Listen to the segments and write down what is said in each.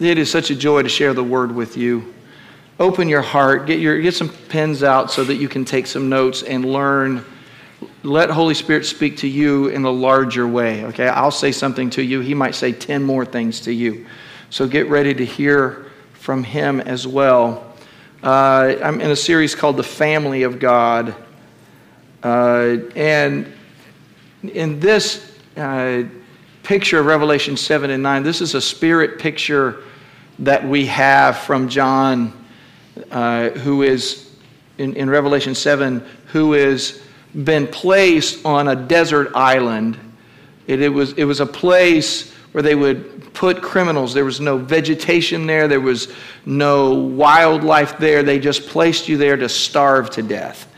It is such a joy to share the word with you. Open your heart, get, your, get some pens out so that you can take some notes and learn. Let Holy Spirit speak to you in a larger way. Okay, I'll say something to you. He might say 10 more things to you. So get ready to hear from Him as well. Uh, I'm in a series called The Family of God. Uh, and in this uh, picture of Revelation 7 and 9, this is a spirit picture that we have from John, uh, who is in, in Revelation 7, who has been placed on a desert island. It, it, was, it was a place where they would put criminals. There was no vegetation there, there was no wildlife there. They just placed you there to starve to death.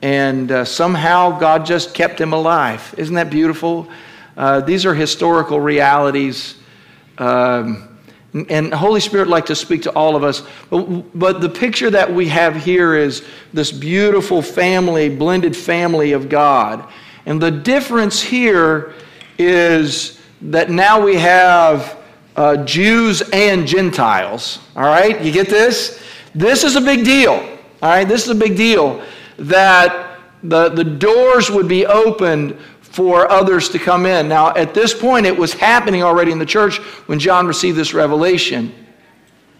And uh, somehow God just kept him alive. Isn't that beautiful? Uh, these are historical realities. Um, and Holy Spirit like to speak to all of us. But, but the picture that we have here is this beautiful family, blended family of God. And the difference here is that now we have uh, Jews and Gentiles. All right, you get this? This is a big deal. All right, this is a big deal that the, the doors would be opened for others to come in. Now, at this point, it was happening already in the church when John received this revelation.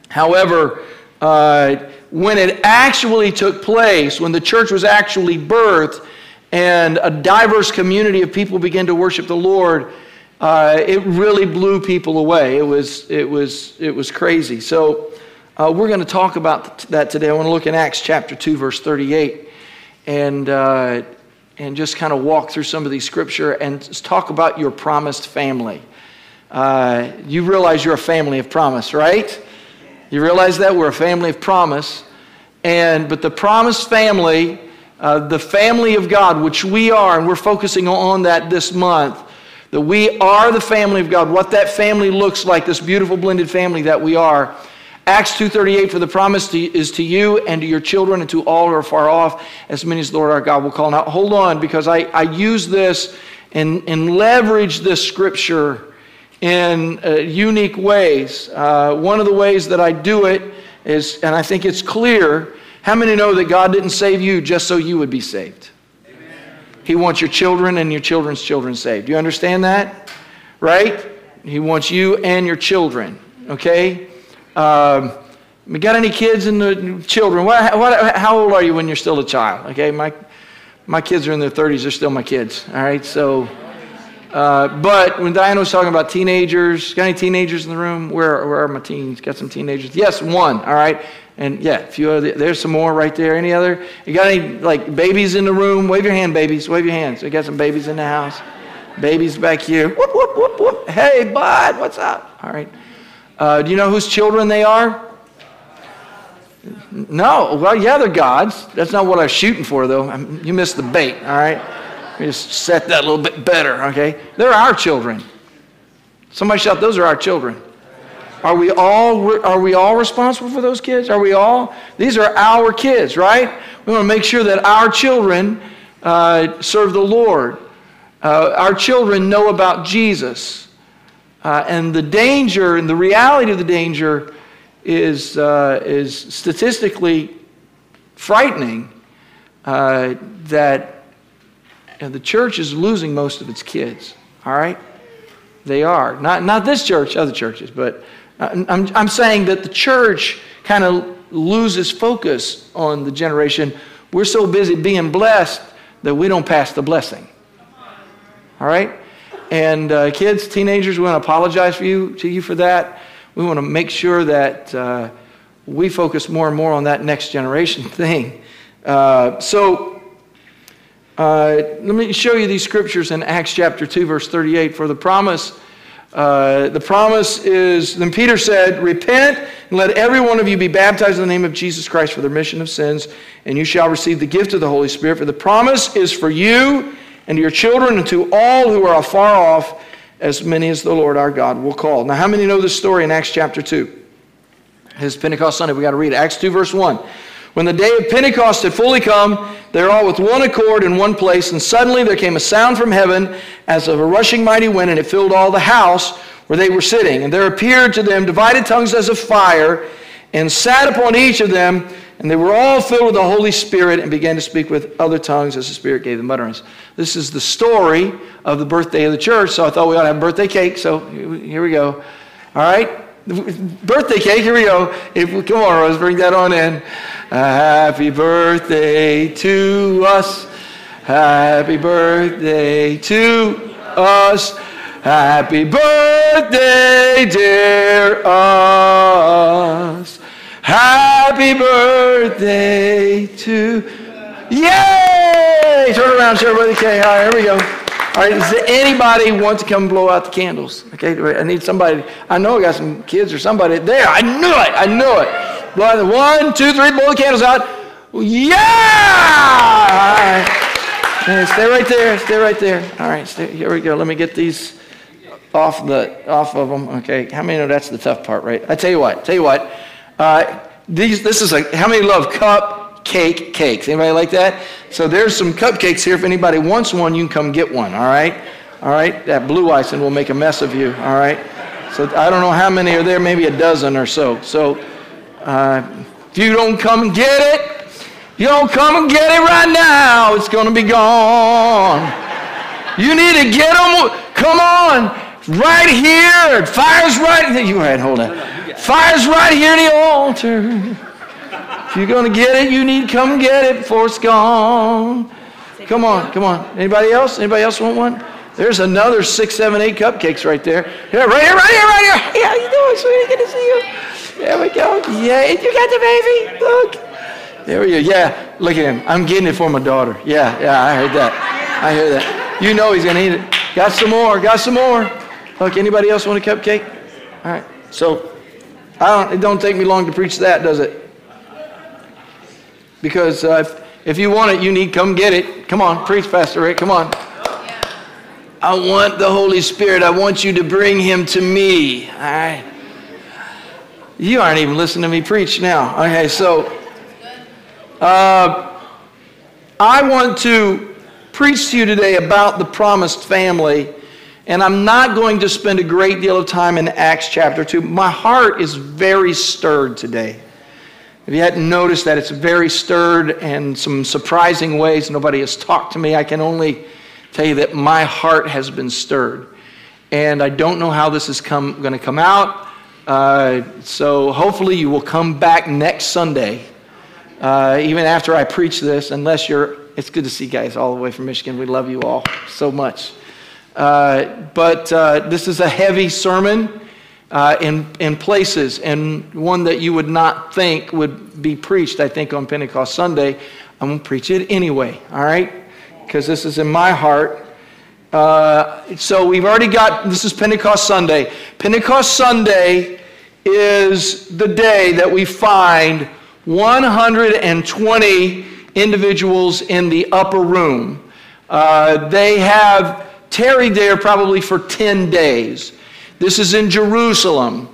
However, uh, when it actually took place, when the church was actually birthed, and a diverse community of people began to worship the Lord, uh, it really blew people away. It was, it was, it was crazy. So, uh, we're going to talk about that today. I want to look in Acts chapter 2, verse 38. And uh, and just kind of walk through some of these scripture and talk about your promised family. Uh, you realize you're a family of promise, right? You realize that we're a family of promise, and but the promised family, uh, the family of God, which we are, and we're focusing on that this month. That we are the family of God. What that family looks like, this beautiful blended family that we are Acts 2.38, for the promise to, is to you and to your children and to all who are far off, as many as the Lord our God will call. Now, hold on, because I, I use this and, and leverage this scripture in uh, unique ways. Uh, one of the ways that I do it is, and I think it's clear, how many know that God didn't save you just so you would be saved? Amen. He wants your children and your children's children saved. Do you understand that? Right? He wants you and your children, okay? Um, we got any kids and the children? What, what, how old are you when you're still a child? Okay, my, my kids are in their 30s. They're still my kids. All right, so. Uh, but when Diana was talking about teenagers, got any teenagers in the room? Where, where are my teens? Got some teenagers? Yes, one. All right, and yeah, a few other. There's some more right there. Any other? You got any like babies in the room? Wave your hand, babies. Wave your hands. We got some babies in the house. Babies back here. Whoop whoop whoop whoop. Hey, bud, what's up? All right. Uh, do you know whose children they are? No. Well, yeah, they're God's. That's not what I was shooting for, though. You missed the bait, all right? We just set that a little bit better, okay? They're our children. Somebody shout, those are our children. Are we all are we all responsible for those kids? Are we all? These are our kids, right? We want to make sure that our children uh, serve the Lord. Uh, our children know about Jesus. Uh, and the danger and the reality of the danger is, uh, is statistically frightening uh, that the church is losing most of its kids. All right? They are. Not, not this church, other churches, but I'm, I'm saying that the church kind of loses focus on the generation. We're so busy being blessed that we don't pass the blessing. All right? And uh, kids, teenagers, we want to apologize for you, to you for that. We want to make sure that uh, we focus more and more on that next generation thing. Uh, so uh, let me show you these scriptures in Acts chapter 2, verse 38. For the promise, uh, the promise is, then Peter said, Repent and let every one of you be baptized in the name of Jesus Christ for the remission of sins, and you shall receive the gift of the Holy Spirit. For the promise is for you and to your children and to all who are afar off, as many as the Lord our God will call. Now, how many know this story in Acts chapter 2? His Pentecost Sunday, we got to read it. Acts 2, verse 1. When the day of Pentecost had fully come, they were all with one accord in one place, and suddenly there came a sound from heaven as of a rushing mighty wind, and it filled all the house where they were sitting. And there appeared to them divided tongues as of fire, and sat upon each of them, and they were all filled with the Holy Spirit and began to speak with other tongues as the Spirit gave them utterance. This is the story of the birthday of the church, so I thought we ought to have birthday cake, so here we go. All right? Birthday cake, here we go. If, come on, Rose, bring that on in. Happy birthday to us. Happy birthday to us. Happy birthday, dear us. Happy birthday to. Yay! Turn around, share birthday cake. All right, here we go. All right, does anybody want to come blow out the candles? Okay, I need somebody. I know I got some kids or somebody there. I knew it. I knew it. Blow the one, two, three, blow the candles out. Yeah! All right. stay right there. Stay right there. All right, stay, here we go. Let me get these off the off of them. Okay, how many know that's the tough part, right? I tell you what. Tell you what. Uh, these. This is like how many love cup cake cakes. Anybody like that? So there's some cupcakes here. If anybody wants one, you can come get one. All right? All right? That blue icing will make a mess of you. All right? So I don't know how many are there, maybe a dozen or so. So uh, if you don't come and get it, you don't come and get it right now, it's going to be gone. You need to get them. Come on. Right here. Fire's right. You right, hold on. Fire's right here in the altar. If you're going to get it, you need to come get it before it's gone. Come on, come on. Anybody else? Anybody else want one? There's another six, seven, eight cupcakes right there. Yeah, right here, right here, right here. Hey, how you doing, sweetie? Good to see you. There we go. Yeah, you got the baby. Look. There we go. Yeah, look at him. I'm getting it for my daughter. Yeah, yeah, I heard that. I heard that. You know he's going to eat it. Got some more. Got some more. Look, anybody else want a cupcake? All right. So, don't, it don't take me long to preach that, does it? Because uh, if, if you want it, you need come get it. Come on, preach, Pastor Rick. Come on. I want the Holy Spirit. I want you to bring him to me. All right. You aren't even listening to me preach now. Okay, so uh, I want to preach to you today about the promised family, and I'm not going to spend a great deal of time in Acts chapter 2. My heart is very stirred today. If you hadn't noticed that, it's very stirred and some surprising ways. Nobody has talked to me. I can only tell you that my heart has been stirred. And I don't know how this is come, going to come out. Uh, so hopefully you will come back next Sunday, uh, even after I preach this, unless you're, it's good to see you guys all the way from Michigan. We love you all so much. Uh, but uh, this is a heavy sermon uh, in, in places, and one that you would not think would be preached, I think, on Pentecost Sunday. I'm going to preach it anyway, all right? Because this is in my heart. Uh, so we've already got, this is Pentecost Sunday. Pentecost Sunday is the day that we find 120 individuals in the upper room. Uh, they have tarried there probably for 10 days. This is in Jerusalem.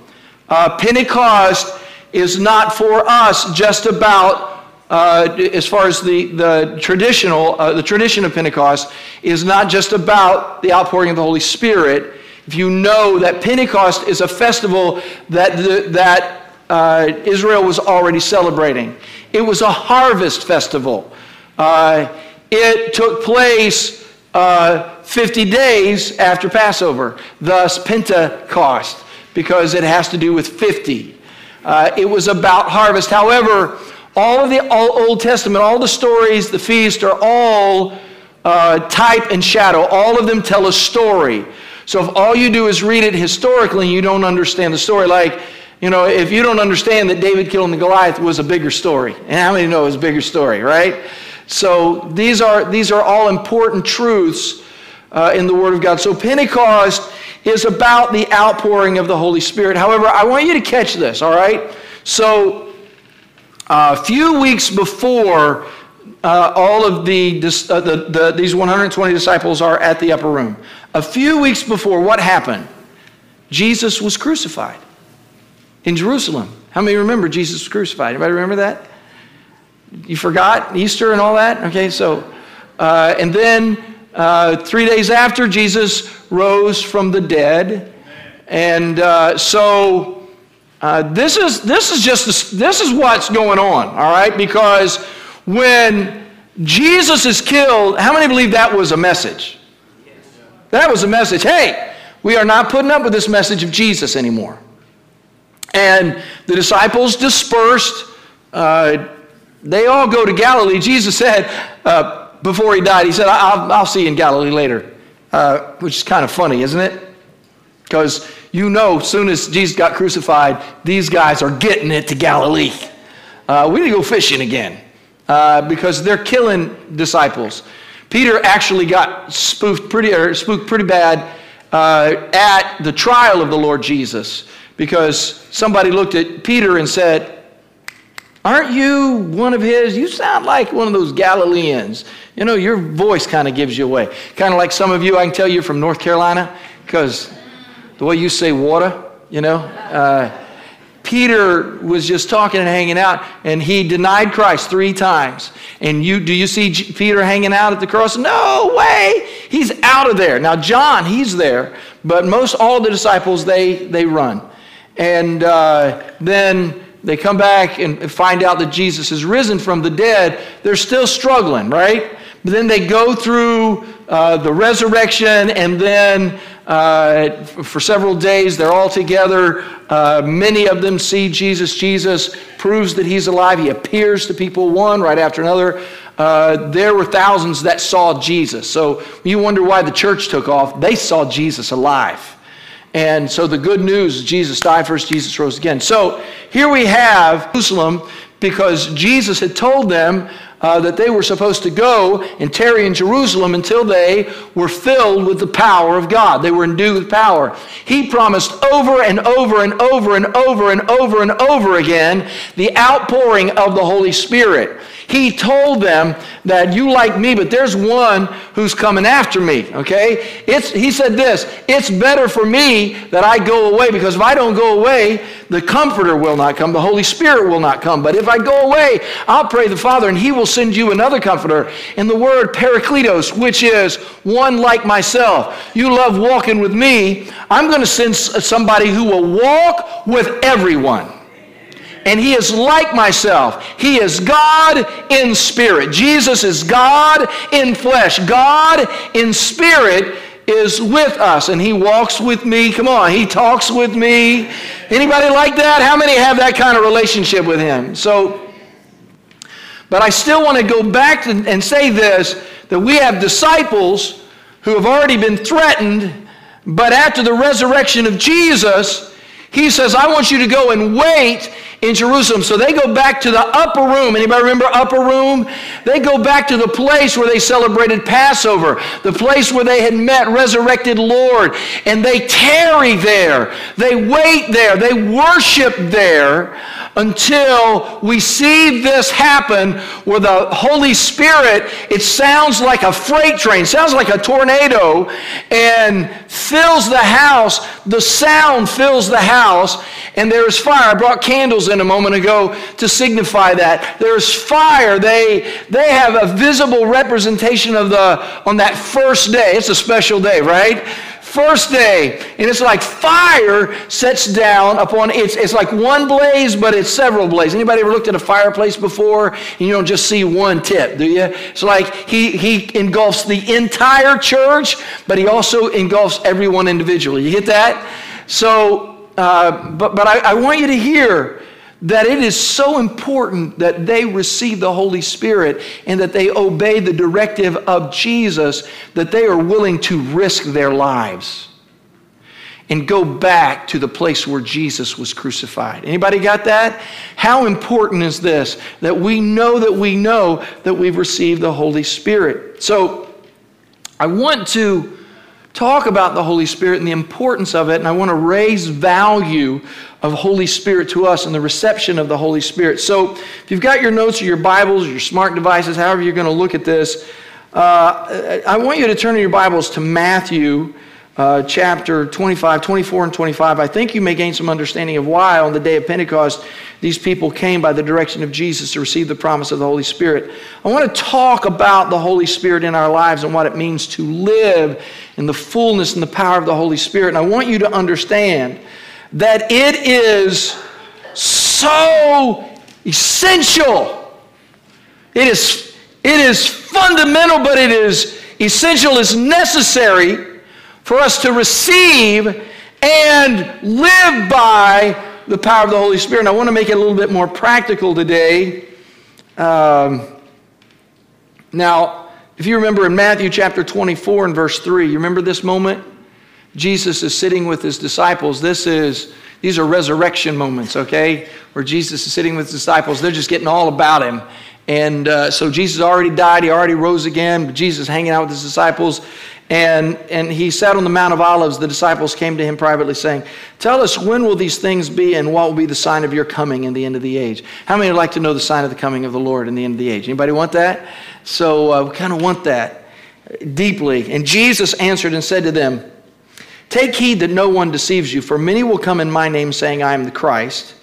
Uh, Pentecost is not for us just about, uh, as far as the, the traditional, uh, the tradition of Pentecost is not just about the outpouring of the Holy Spirit. If you know that Pentecost is a festival that, the, that uh, Israel was already celebrating, it was a harvest festival. Uh, it took place uh, 50 days after Passover, thus Pentecost, because it has to do with 50. Uh, it was about harvest. However, all of the Old Testament, all the stories, the feast are all uh, type and shadow. All of them tell a story. So if all you do is read it historically, and you don't understand the story. Like, you know, if you don't understand that David killing the Goliath was a bigger story, and how many know it was a bigger story, right? So these are these are all important truths uh, in the Word of God. So Pentecost is about the outpouring of the Holy Spirit. However, I want you to catch this, all right? So uh, a few weeks before uh, all of the, uh, the, the, these 120 disciples are at the upper room, a few weeks before, what happened? Jesus was crucified in Jerusalem. How many remember Jesus was crucified? Anybody remember that? You forgot Easter and all that? Okay, so, uh, and then uh, three days after, Jesus rose from the dead. And uh, so uh, this, is, this is just this is what's going on, all right? Because when Jesus is killed, how many believe that was a message? That was a message. Hey, we are not putting up with this message of Jesus anymore. And the disciples dispersed. Uh, they all go to Galilee. Jesus said uh, before he died, He said, I'll, I'll see you in Galilee later, uh, which is kind of funny, isn't it? Because you know, as soon as Jesus got crucified, these guys are getting it to Galilee. Uh, we need to go fishing again uh, because they're killing disciples. Peter actually got spoofed pretty, or spooked pretty bad uh, at the trial of the Lord Jesus because somebody looked at Peter and said, Aren't you one of his? You sound like one of those Galileans. You know, your voice kind of gives you away. Kind of like some of you, I can tell you're from North Carolina, because the way you say water, you know. Uh, Peter was just talking and hanging out, and he denied Christ three times. And you, do you see Peter hanging out at the cross? No way! He's out of there. Now, John, he's there, but most all the disciples they they run, and uh, then they come back and find out that Jesus has risen from the dead. They're still struggling, right? But then they go through uh, the resurrection, and then uh, for several days they're all together. Uh, many of them see Jesus. Jesus proves that he's alive. He appears to people one right after another. Uh, there were thousands that saw Jesus. So you wonder why the church took off. They saw Jesus alive. And so the good news Jesus died first, Jesus rose again. So here we have Jerusalem because Jesus had told them uh, that they were supposed to go and tarry in Jerusalem until they were filled with the power of God. They were endued with power. He promised over and over and over and over and over and over again the outpouring of the Holy Spirit. He told them that you like me, but there's one who's coming after me, okay? It's, he said this It's better for me that I go away because if I don't go away, the Comforter will not come, the Holy Spirit will not come. But if I go away, I'll pray the Father, and He will send you another Comforter. In the word Parakletos, which is one like myself. You love walking with me. I'm going to send somebody who will walk with everyone and he is like myself. He is God in spirit. Jesus is God in flesh. God in spirit is with us and he walks with me. Come on, he talks with me. Anybody like that? How many have that kind of relationship with him? So but I still want to go back and say this that we have disciples who have already been threatened, but after the resurrection of Jesus, he says, I want you to go and wait in Jerusalem. So they go back to the upper room. Anybody remember upper room? They go back to the place where they celebrated Passover, the place where they had met resurrected Lord, and they tarry there. They wait there. They worship there until we see this happen where the Holy Spirit, it sounds like a freight train, sounds like a tornado, and fills the house. The sound fills the house, and there is fire. I brought candles in a moment ago to signify that. There's fire. They, they have a visible representation of the, on that first day. It's a special day, right? First day, and it's like fire sets down upon it's it's like one blaze, but it's several blazes. Anybody ever looked at a fireplace before and you don't just see one tip, do you? It's like he he engulfs the entire church, but he also engulfs everyone individually. You get that? So, uh, but but I, I want you to hear that it is so important that they receive the Holy Spirit and that they obey the directive of Jesus that they are willing to risk their lives and go back to the place where Jesus was crucified. Anybody got that? How important is this that we know that we know that we've received the Holy Spirit. So I want to talk about the Holy Spirit and the importance of it, and I want to raise value of Holy Spirit to us and the reception of the Holy Spirit. So, if you've got your notes or your Bibles or your smart devices, however you're going to look at this, uh, I want you to turn in your Bibles to Matthew uh, chapter 25, 24, and 25, I think you may gain some understanding of why on the day of Pentecost these people came by the direction of Jesus to receive the promise of the Holy Spirit. I want to talk about the Holy Spirit in our lives and what it means to live in the fullness and the power of the Holy Spirit. And I want you to understand that it is so essential. It is, it is fundamental, but it is essential, it's necessary for us to receive and live by the power of the Holy Spirit. And I want to make it a little bit more practical today. Um, now, if you remember in Matthew chapter 24 and verse 3, you remember this moment? Jesus is sitting with his disciples. This is these are resurrection moments, okay? Where Jesus is sitting with his disciples. They're just getting all about him. And uh, so Jesus already died. He already rose again. But Jesus hanging out with his disciples. And, and he sat on the Mount of Olives. The disciples came to him privately, saying, Tell us, when will these things be, and what will be the sign of your coming in the end of the age? How many would like to know the sign of the coming of the Lord in the end of the age? Anybody want that? So uh, we kind of want that deeply. And Jesus answered and said to them, Take heed that no one deceives you, for many will come in my name, saying, I am the Christ,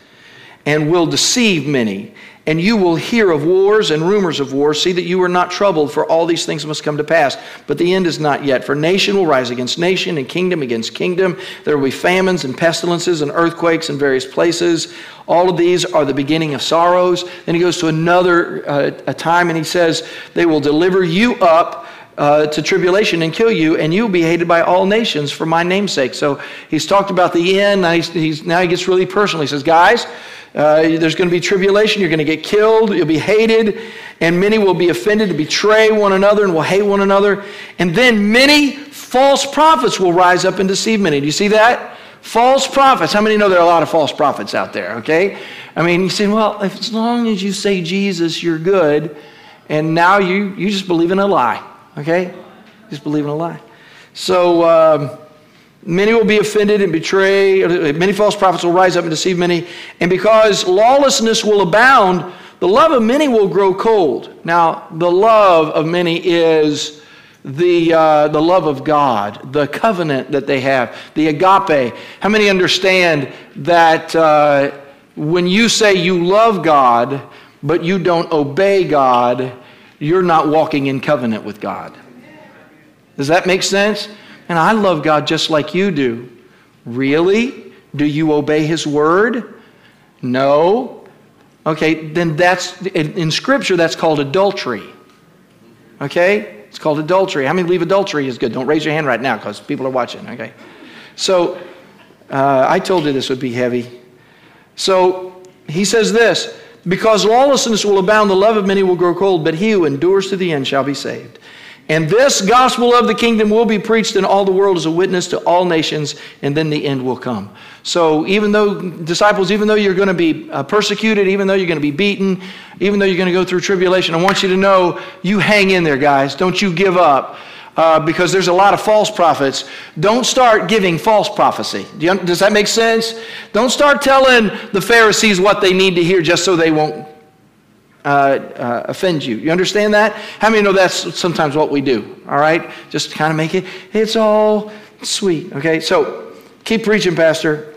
and will deceive many. And you will hear of wars and rumors of wars. See that you are not troubled, for all these things must come to pass. But the end is not yet. For nation will rise against nation, and kingdom against kingdom. There will be famines and pestilences and earthquakes in various places. All of these are the beginning of sorrows. Then he goes to another uh, a time, and he says, They will deliver you up. Uh, to tribulation and kill you, and you'll be hated by all nations for my name's sake. So he's talked about the end. Now, he's, he's, now he gets really personal. He says, Guys, uh, there's going to be tribulation. You're going to get killed. You'll be hated. And many will be offended to betray one another and will hate one another. And then many false prophets will rise up and deceive many. Do you see that? False prophets. How many know there are a lot of false prophets out there? Okay? I mean, you say, well, if, as long as you say Jesus, you're good. And now you, you just believe in a lie. Okay? Just believe in a lie. So, um, Many will be offended and betray. Many false prophets will rise up and deceive many. And because lawlessness will abound, the love of many will grow cold. Now, the love of many is the, uh, the love of God, the covenant that they have, the agape. How many understand that uh, when you say you love God, but you don't obey God, you're not walking in covenant with God? Does that make sense? And I love God just like you do. Really? Do you obey His word? No. Okay, then that's, in Scripture, that's called adultery. Okay? It's called adultery. How many believe adultery is good? Don't raise your hand right now because people are watching. Okay? So, uh, I told you this would be heavy. So, he says this because lawlessness will abound, the love of many will grow cold, but he who endures to the end shall be saved. And this gospel of the kingdom will be preached in all the world as a witness to all nations, and then the end will come. So, even though, disciples, even though you're going to be uh, persecuted, even though you're going to be beaten, even though you're going to go through tribulation, I want you to know you hang in there, guys. Don't you give up. Uh, because there's a lot of false prophets. Don't start giving false prophecy. Do you, does that make sense? Don't start telling the Pharisees what they need to hear just so they won't uh, uh, offend you. You understand that? How many know that's sometimes what we do? All right? Just kind of make it, it's all sweet. Okay? So keep preaching, Pastor.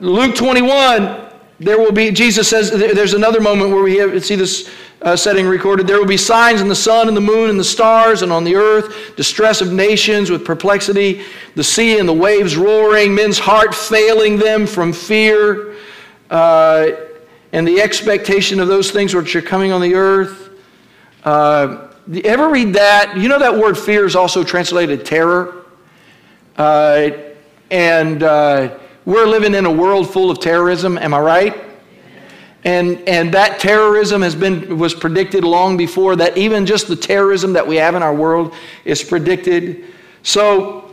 Luke 21, there will be, Jesus says, there's another moment where we see this uh, setting recorded. There will be signs in the sun and the moon and the stars and on the earth, distress of nations with perplexity, the sea and the waves roaring, men's heart failing them from fear. Uh, and the expectation of those things which are coming on the earth. Uh, you ever read that? You know that word fear is also translated terror? Uh, and uh, we're living in a world full of terrorism, am I right? And, and that terrorism has been, was predicted long before that even just the terrorism that we have in our world is predicted. So,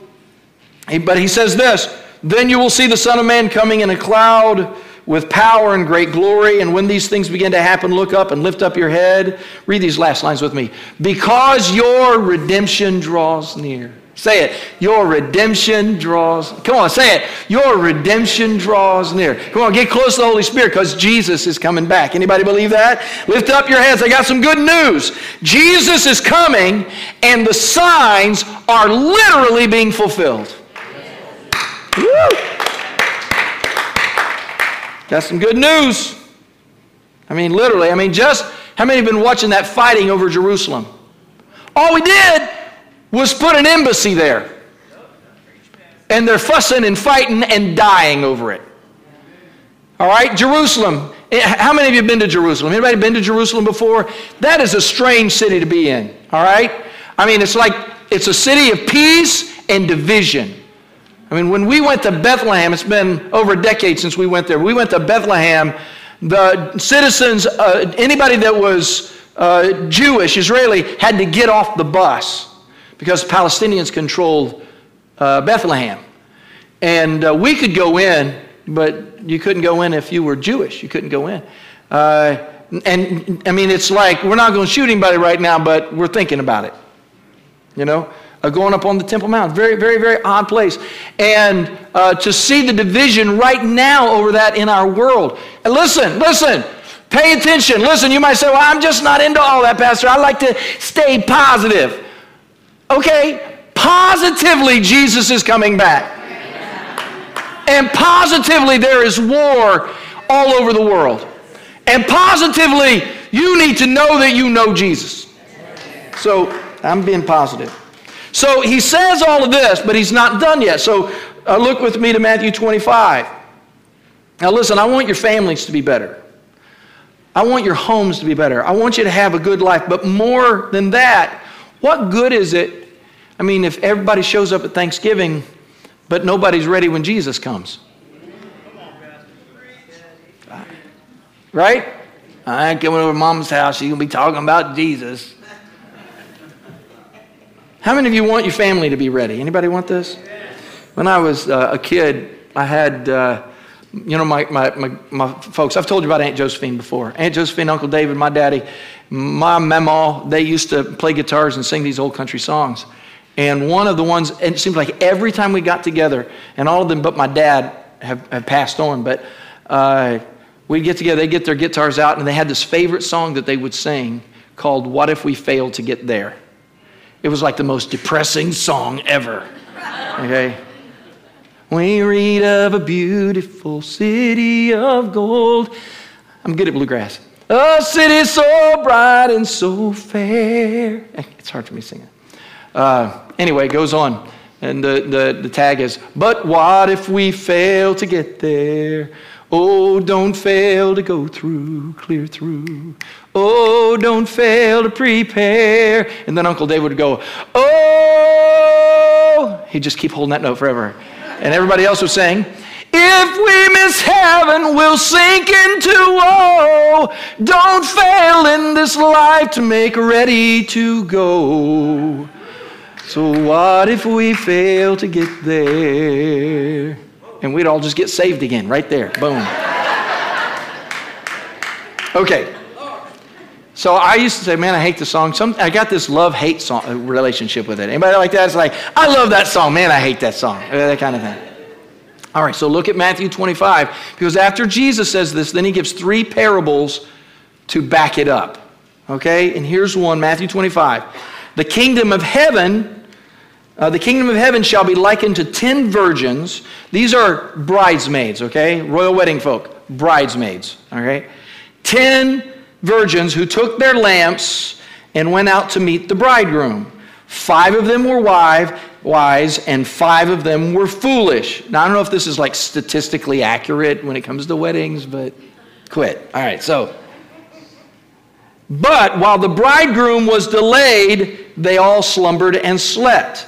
but he says this, then you will see the Son of Man coming in a cloud with power and great glory. And when these things begin to happen, look up and lift up your head. Read these last lines with me. Because your redemption draws near. Say it. Your redemption draws. Come on, say it. Your redemption draws near. Come on, get close to the Holy Spirit because Jesus is coming back. Anybody believe that? Lift up your hands. I got some good news. Jesus is coming, and the signs are literally being fulfilled. Woo! That's some good news. I mean, literally. I mean, just how many have been watching that fighting over Jerusalem? All we did was put an embassy there. And they're fussing and fighting and dying over it. All right, Jerusalem. Eh, how many of you been to Jerusalem? Anybody been to Jerusalem before? That is a strange city to be in. All right? I mean, it's like it's a city of peace and division. I mean, when we went to Bethlehem, it's been over a decade since we went there. We went to Bethlehem. The citizens, uh, anybody that was uh, Jewish, Israeli, had to get off the bus because Palestinians controlled uh, Bethlehem. And uh, we could go in, but you couldn't go in if you were Jewish. You couldn't go in. Uh, and I mean, it's like we're not going to shoot anybody right now, but we're thinking about it. You know, uh, going up on the Temple Mount. Very, very, very odd place. And uh, to see the division right now over that in our world. And listen, listen. Pay attention. Listen, you might say, well, I'm just not into all that, Pastor. I like to stay positive. Okay, positively, Jesus is coming back. And positively, there is war all over the world. And positively, you need to know that you know Jesus. So, I'm being positive. So, he says all of this, but he's not done yet. So, uh, look with me to Matthew 25. Now, listen, I want your families to be better. I want your homes to be better. I want you to have a good life. But more than that, what good is it? I mean, if everybody shows up at Thanksgiving, but nobody's ready when Jesus comes. Right? I ain't coming over to mom's house. She's going to be talking about Jesus. How many of you want your family to be ready? Anybody want this? When I was uh, a kid, I had. Uh, you know, my, my, my, my, folks, I've told you about Aunt Josephine before. Aunt Josephine, Uncle David, my daddy, my mama, they used to play guitars and sing these old country songs. And one of the ones, and it seems like every time we got together, and all of them but my dad have, have passed on, but uh, we'd get together, they'd get their guitars out, and they had this favorite song that they would sing called What If We Fail to Get There? It was like the most depressing song ever. Okay? We read of a beautiful city of gold. I'm good at bluegrass. A city so bright and so fair. It's hard for me to sing it. Uh, anyway, it goes on. And the, the, the tag is, But what if we fail to get there? Oh, don't fail to go through, clear through. Oh, don't fail to prepare. And then Uncle Dave would go, Oh, he'd just keep holding that note forever. And everybody else was saying, if we miss heaven, we'll sink into woe. Don't fail in this life to make ready to go. So, what if we fail to get there? And we'd all just get saved again right there. Boom. Okay. So I used to say, man, I hate the song. Some, I got this love-hate song, uh, relationship with it. Anybody like that? It's like, I love that song. Man, I hate that song. Uh, that kind of thing. All right, so look at Matthew 25. Because after Jesus says this, then he gives three parables to back it up. Okay? And here's one, Matthew 25. The kingdom of heaven, uh, the kingdom of heaven shall be likened to ten virgins. These are bridesmaids, okay? Royal wedding folk, bridesmaids, okay? Ten virgins who took their lamps and went out to meet the bridegroom. Five of them were wise, and five of them were foolish. Now, I don't know if this is like statistically accurate when it comes to weddings, but quit. All right, so. But while the bridegroom was delayed, they all slumbered and slept.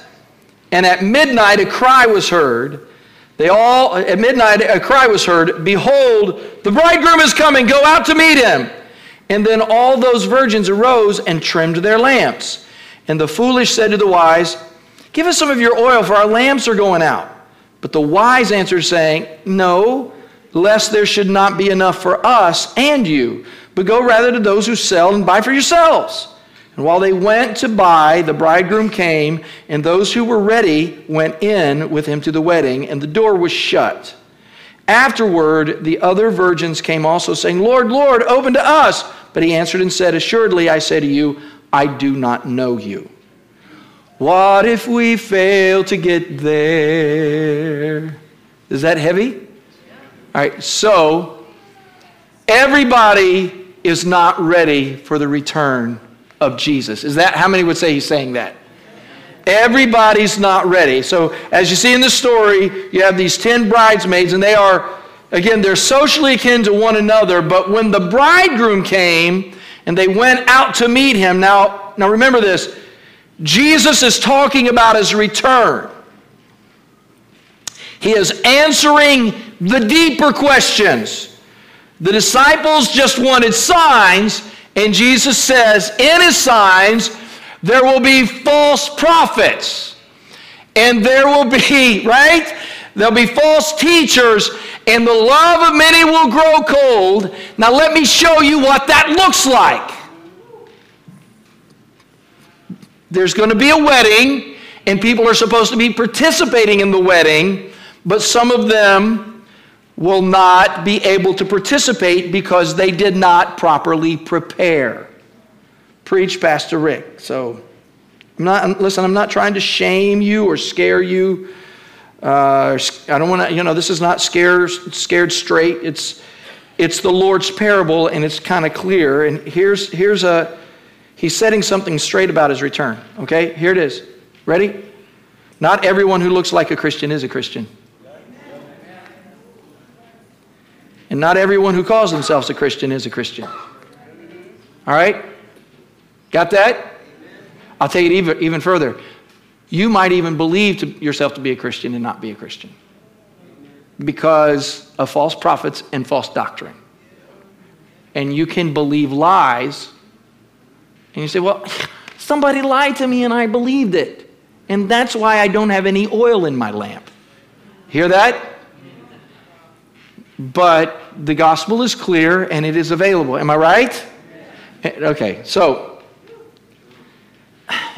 And at midnight, a cry was heard. They all, at midnight, a cry was heard Behold, the bridegroom is coming, go out to meet him. And then all those virgins arose and trimmed their lamps. And the foolish said to the wise, Give us some of your oil, for our lamps are going out. But the wise answered, saying, No, lest there should not be enough for us and you, but go rather to those who sell and buy for yourselves. And while they went to buy, the bridegroom came, and those who were ready went in with him to the wedding, and the door was shut. Afterward, the other virgins came also, saying, Lord, Lord, open to us. But he answered and said, Assuredly, I say to you, I do not know you. What if we fail to get there? Is that heavy? All right, so everybody is not ready for the return of Jesus. Is that how many would say he's saying that? Everybody's not ready. So, as you see in the story, you have these 10 bridesmaids, and they are, again, they're socially akin to one another. But when the bridegroom came and they went out to meet him, now, now remember this Jesus is talking about his return. He is answering the deeper questions. The disciples just wanted signs, and Jesus says, in his signs, there will be false prophets. And there will be, right? There'll be false teachers, and the love of many will grow cold. Now, let me show you what that looks like. There's going to be a wedding, and people are supposed to be participating in the wedding, but some of them will not be able to participate because they did not properly prepare preach, Pastor Rick. So, I'm not, listen, I'm not trying to shame you or scare you. Uh, I don't want to, you know, this is not scared, scared straight. It's, it's the Lord's parable, and it's kind of clear. And here's, here's a, he's setting something straight about his return. Okay, here it is. Ready? Not everyone who looks like a Christian is a Christian. And not everyone who calls themselves a Christian is a Christian. All right? Got that? I'll take it even, even further. You might even believe to yourself to be a Christian and not be a Christian because of false prophets and false doctrine. And you can believe lies, and you say, Well, somebody lied to me and I believed it. And that's why I don't have any oil in my lamp. Hear that? But the gospel is clear and it is available. Am I right? Okay, so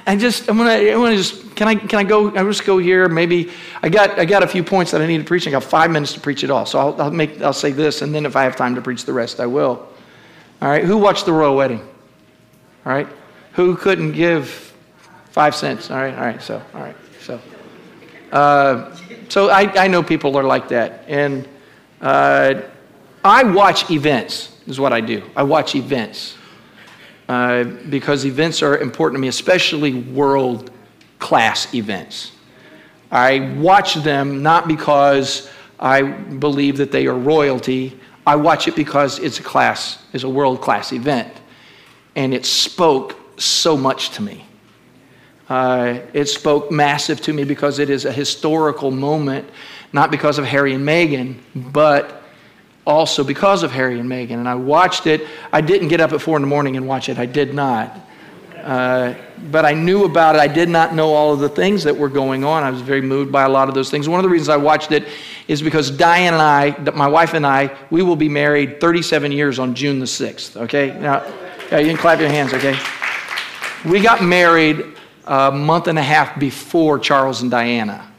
I just I'm gonna I want to just can I can I go I just go here maybe I got I got a few points that I need to preach I got five minutes to preach it all so I'll, I'll make I'll say this and then if I have time to preach the rest I will. All right who watched the royal wedding? All right who couldn't give five cents? All right all right so all right so uh, so I, I know people are like that and uh, I watch events is what I do I watch events uh, because events are important to me, especially world class events. I watch them not because I believe that they are royalty. I watch it because it's a class, it's a world class event. And it spoke so much to me. Uh, it spoke massive to me because it is a historical moment, not because of Harry and Meghan, but also because of Harry and Meghan. And I watched it. I didn't get up at four in the morning and watch it. I did not. Uh, but I knew about it. I did not know all of the things that were going on. I was very moved by a lot of those things. One of the reasons I watched it is because Diane and I, my wife and I, we will be married 37 years on June the 6th. Okay? Now, yeah, you can clap your hands, okay? We got married a month and a half before Charles and Diana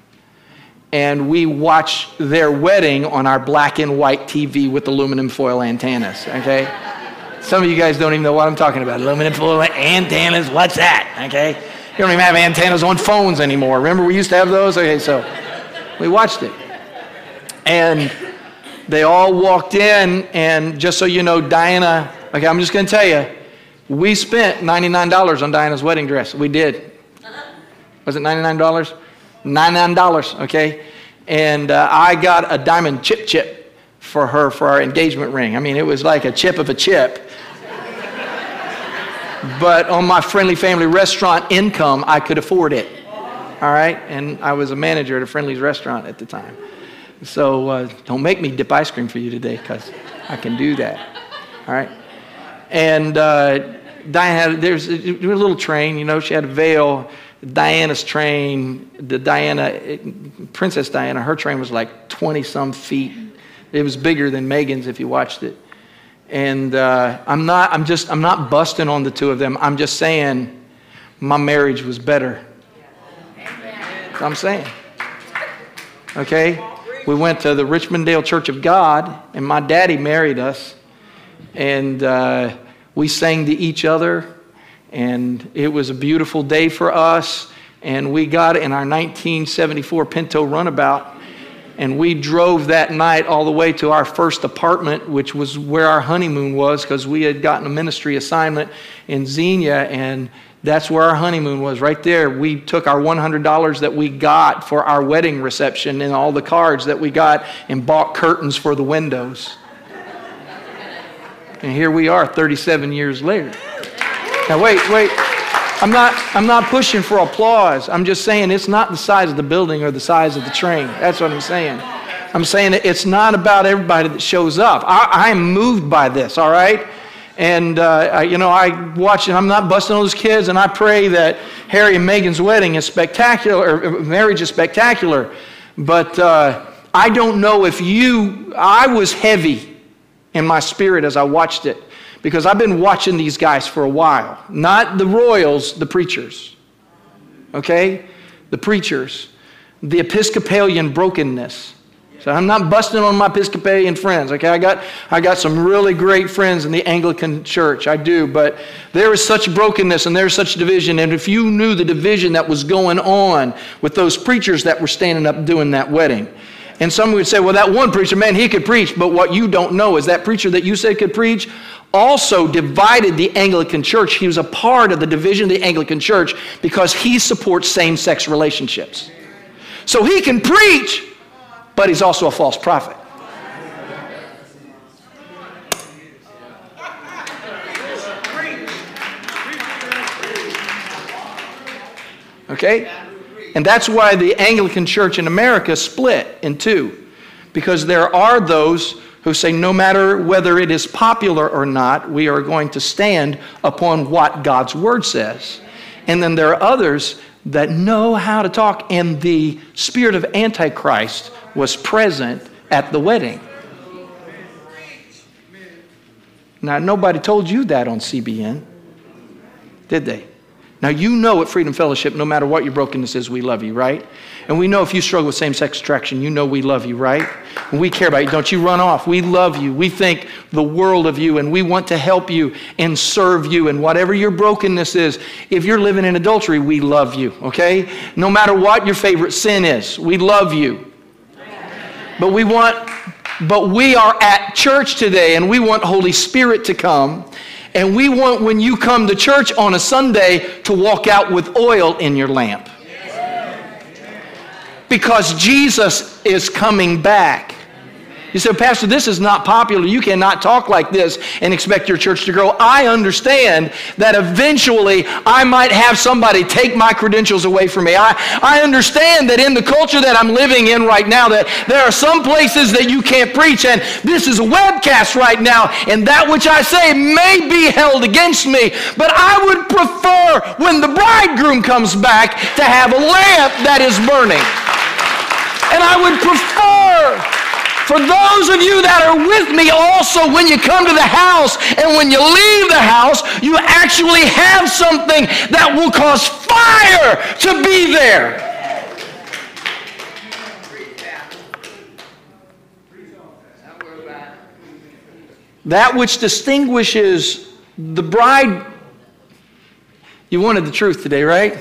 and we watch their wedding on our black and white TV with aluminum foil antennas, okay? Some of you guys don't even know what I'm talking about. Aluminum foil antennas, what's that, okay? You don't even have antennas on phones anymore. Remember we used to have those? Okay, so we watched it. And they all walked in, and just so you know, Diana, okay, I'm just gonna tell you, we spent $99 on Diana's wedding dress. We did. Was it $99? $99, okay? And uh, I got a diamond chip chip for her for our engagement ring. I mean, it was like a chip of a chip. but on my friendly family restaurant income, I could afford it. All right? And I was a manager at a Friendly's restaurant at the time. So uh, don't make me dip ice cream for you today because I can do that. All right? And uh, Diane had, there's a, a little train, you know, she had a veil Diana's train, the Diana, Princess Diana, her train was like 20 some feet. It was bigger than Meghan's if you watched it. And uh, I'm not, I'm just, I'm not busting on the two of them. I'm just saying my marriage was better. I'm saying. Okay? We went to the Richmondale Church of God, and my daddy married us. And uh, we sang to each other and it was a beautiful day for us. and we got in our 1974 Pinto runabout. And we drove that night all the way to our first apartment, which was where our honeymoon was, because we had gotten a ministry assignment in Xenia, and that's where our honeymoon was, right there. We took our $100 that we got for our wedding reception and all the cards that we got and bought curtains for the windows. And here we are 37 years later. Now, wait, wait. I'm not, I'm not pushing for applause. I'm just saying it's not the size of the building or the size of the train. That's what I'm saying. I'm saying it's not about everybody that shows up. I, am moved by this, all right? And, uh, I, you know, I watch, and I'm not busting those kids, and I pray that Harry and Meghan's wedding is spectacular, or marriage is spectacular. But uh, I don't know if you, I was heavy in my spirit as I watched it because I've been watching these guys for a while. Not the royals, the preachers. Okay? The preachers. The Episcopalian brokenness. So I'm not busting on my Episcopalian friends. Okay, I got I got some really great friends in the Anglican Church. I do, but there is such brokenness and there's such division. And if you knew the division that was going on with those preachers that were standing up doing that wedding, and some would say, well, that one preacher, man, he could preach. But what you don't know is that preacher that you said could preach also divided the Anglican church. He was a part of the division of the Anglican church because he supports same sex relationships. So he can preach, but he's also a false prophet. Okay? And that's why the Anglican church in America split in two. Because there are those who say no matter whether it is popular or not, we are going to stand upon what God's word says. And then there are others that know how to talk, and the spirit of Antichrist was present at the wedding. Now, nobody told you that on CBN, did they? Now, you know at Freedom Fellowship, no matter what your brokenness is, we love you, right? And we know if you struggle with same sex attraction, you know we love you, right? And we care about you. Don't you run off. We love you. We think the world of you, and we want to help you and serve you. And whatever your brokenness is, if you're living in adultery, we love you, okay? No matter what your favorite sin is, we love you. But we want, but we are at church today, and we want Holy Spirit to come and we want, when you come to church on a Sunday, to walk out with oil in your lamp. Because Jesus is coming back. You say, Pastor, this is not popular. You cannot talk like this and expect your church to grow. I understand that eventually I might have somebody take my credentials away from me. I, I understand that in the culture that I'm living in right now, that there are some places that you can't preach, and this is a webcast right now, and that which I say may be held against me. But I would prefer when the bridegroom comes back to have a lamp that is burning. And I would prefer for those of you that are with me also, when you come to the house and when you leave the house, you actually have something that will cause fire to be there. That which distinguishes the bride. You wanted the truth today, right?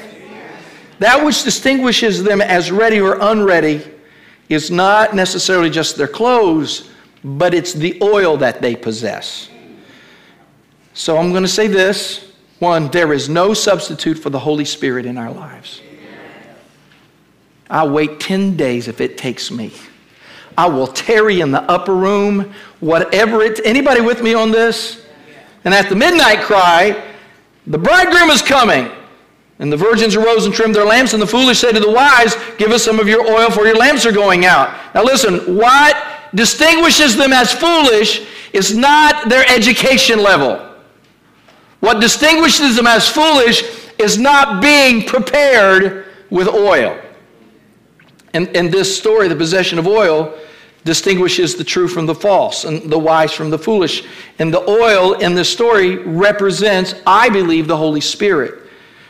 That which distinguishes them as ready or unready is not necessarily just their clothes, but it's the oil that they possess. So I'm going to say this. One, there is no substitute for the Holy Spirit in our lives. I'll wait 10 days if it takes me. I will tarry in the upper room, whatever it. Anybody with me on this? And at the midnight cry, the bridegroom is coming. And the virgins arose and trimmed their lamps, and the foolish said to the wise, Give us some of your oil, for your lamps are going out. Now listen, what distinguishes them as foolish is not their education level. What distinguishes them as foolish is not being prepared with oil. And, and this story, the possession of oil, distinguishes the true from the false and the wise from the foolish. And the oil in this story represents, I believe, the Holy Spirit.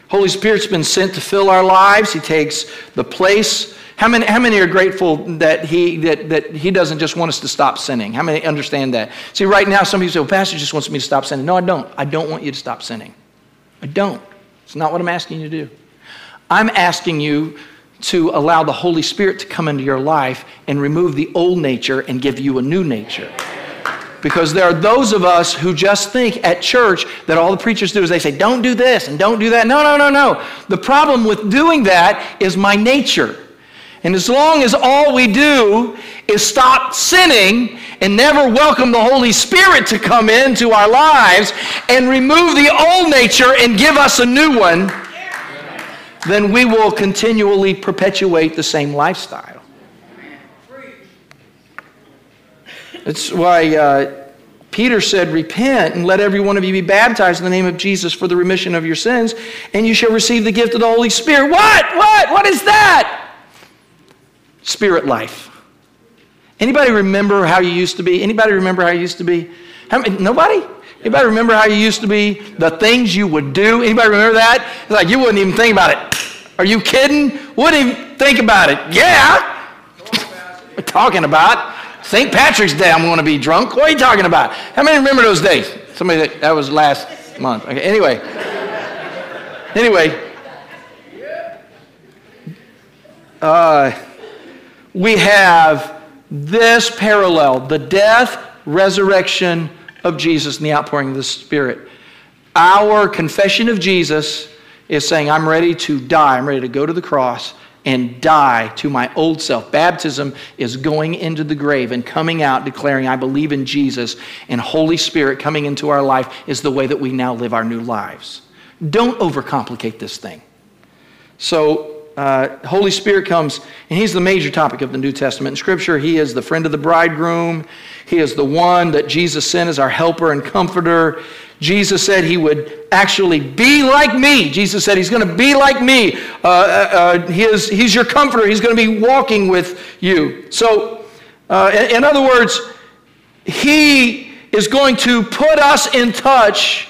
Holy Spirit's been sent to fill our lives. He takes the place. How many, how many are grateful that he, that, that he doesn't just want us to stop sinning? How many understand that? See, right now, some people say, well, Pastor just wants me to stop sinning. No, I don't. I don't want you to stop sinning. I don't. It's not what I'm asking you to do. I'm asking you to allow the Holy Spirit to come into your life and remove the old nature and give you a new nature. Because there are those of us who just think at church that all the preachers do is they say, don't do this and don't do that. No, no, no, no. The problem with doing that is my nature. And as long as all we do is stop sinning and never welcome the Holy Spirit to come into our lives and remove the old nature and give us a new one, then we will continually perpetuate the same lifestyle. That's why uh, Peter said, Repent and let every one of you be baptized in the name of Jesus for the remission of your sins, and you shall receive the gift of the Holy Spirit. What? What? What is that? Spirit life. Anybody remember how you used to be? Anybody remember how you used to be? How, nobody? Anybody remember how you used to be? The things you would do? Anybody remember that? It's like you wouldn't even think about it. Are you kidding? Wouldn't even think about it. Yeah. talking about St. Patrick's Day. I'm going to be drunk. What are you talking about? How many remember those days? Somebody that, that was last month. Okay. Anyway. Anyway. Uh, we have this parallel the death, resurrection of Jesus, and the outpouring of the Spirit. Our confession of Jesus is saying, I'm ready to die, I'm ready to go to the cross and die to my old self. Baptism is going into the grave and coming out declaring, I believe in Jesus, and Holy Spirit coming into our life is the way that we now live our new lives. Don't overcomplicate this thing. So, uh, Holy Spirit comes, and He's the major topic of the New Testament. In Scripture, He is the friend of the bridegroom. He is the one that Jesus sent as our helper and comforter. Jesus said He would actually be like me. Jesus said He's going to be like me. Uh, uh, uh, he is, he's your comforter. He's going to be walking with you. So, uh, in, in other words, He is going to put us in touch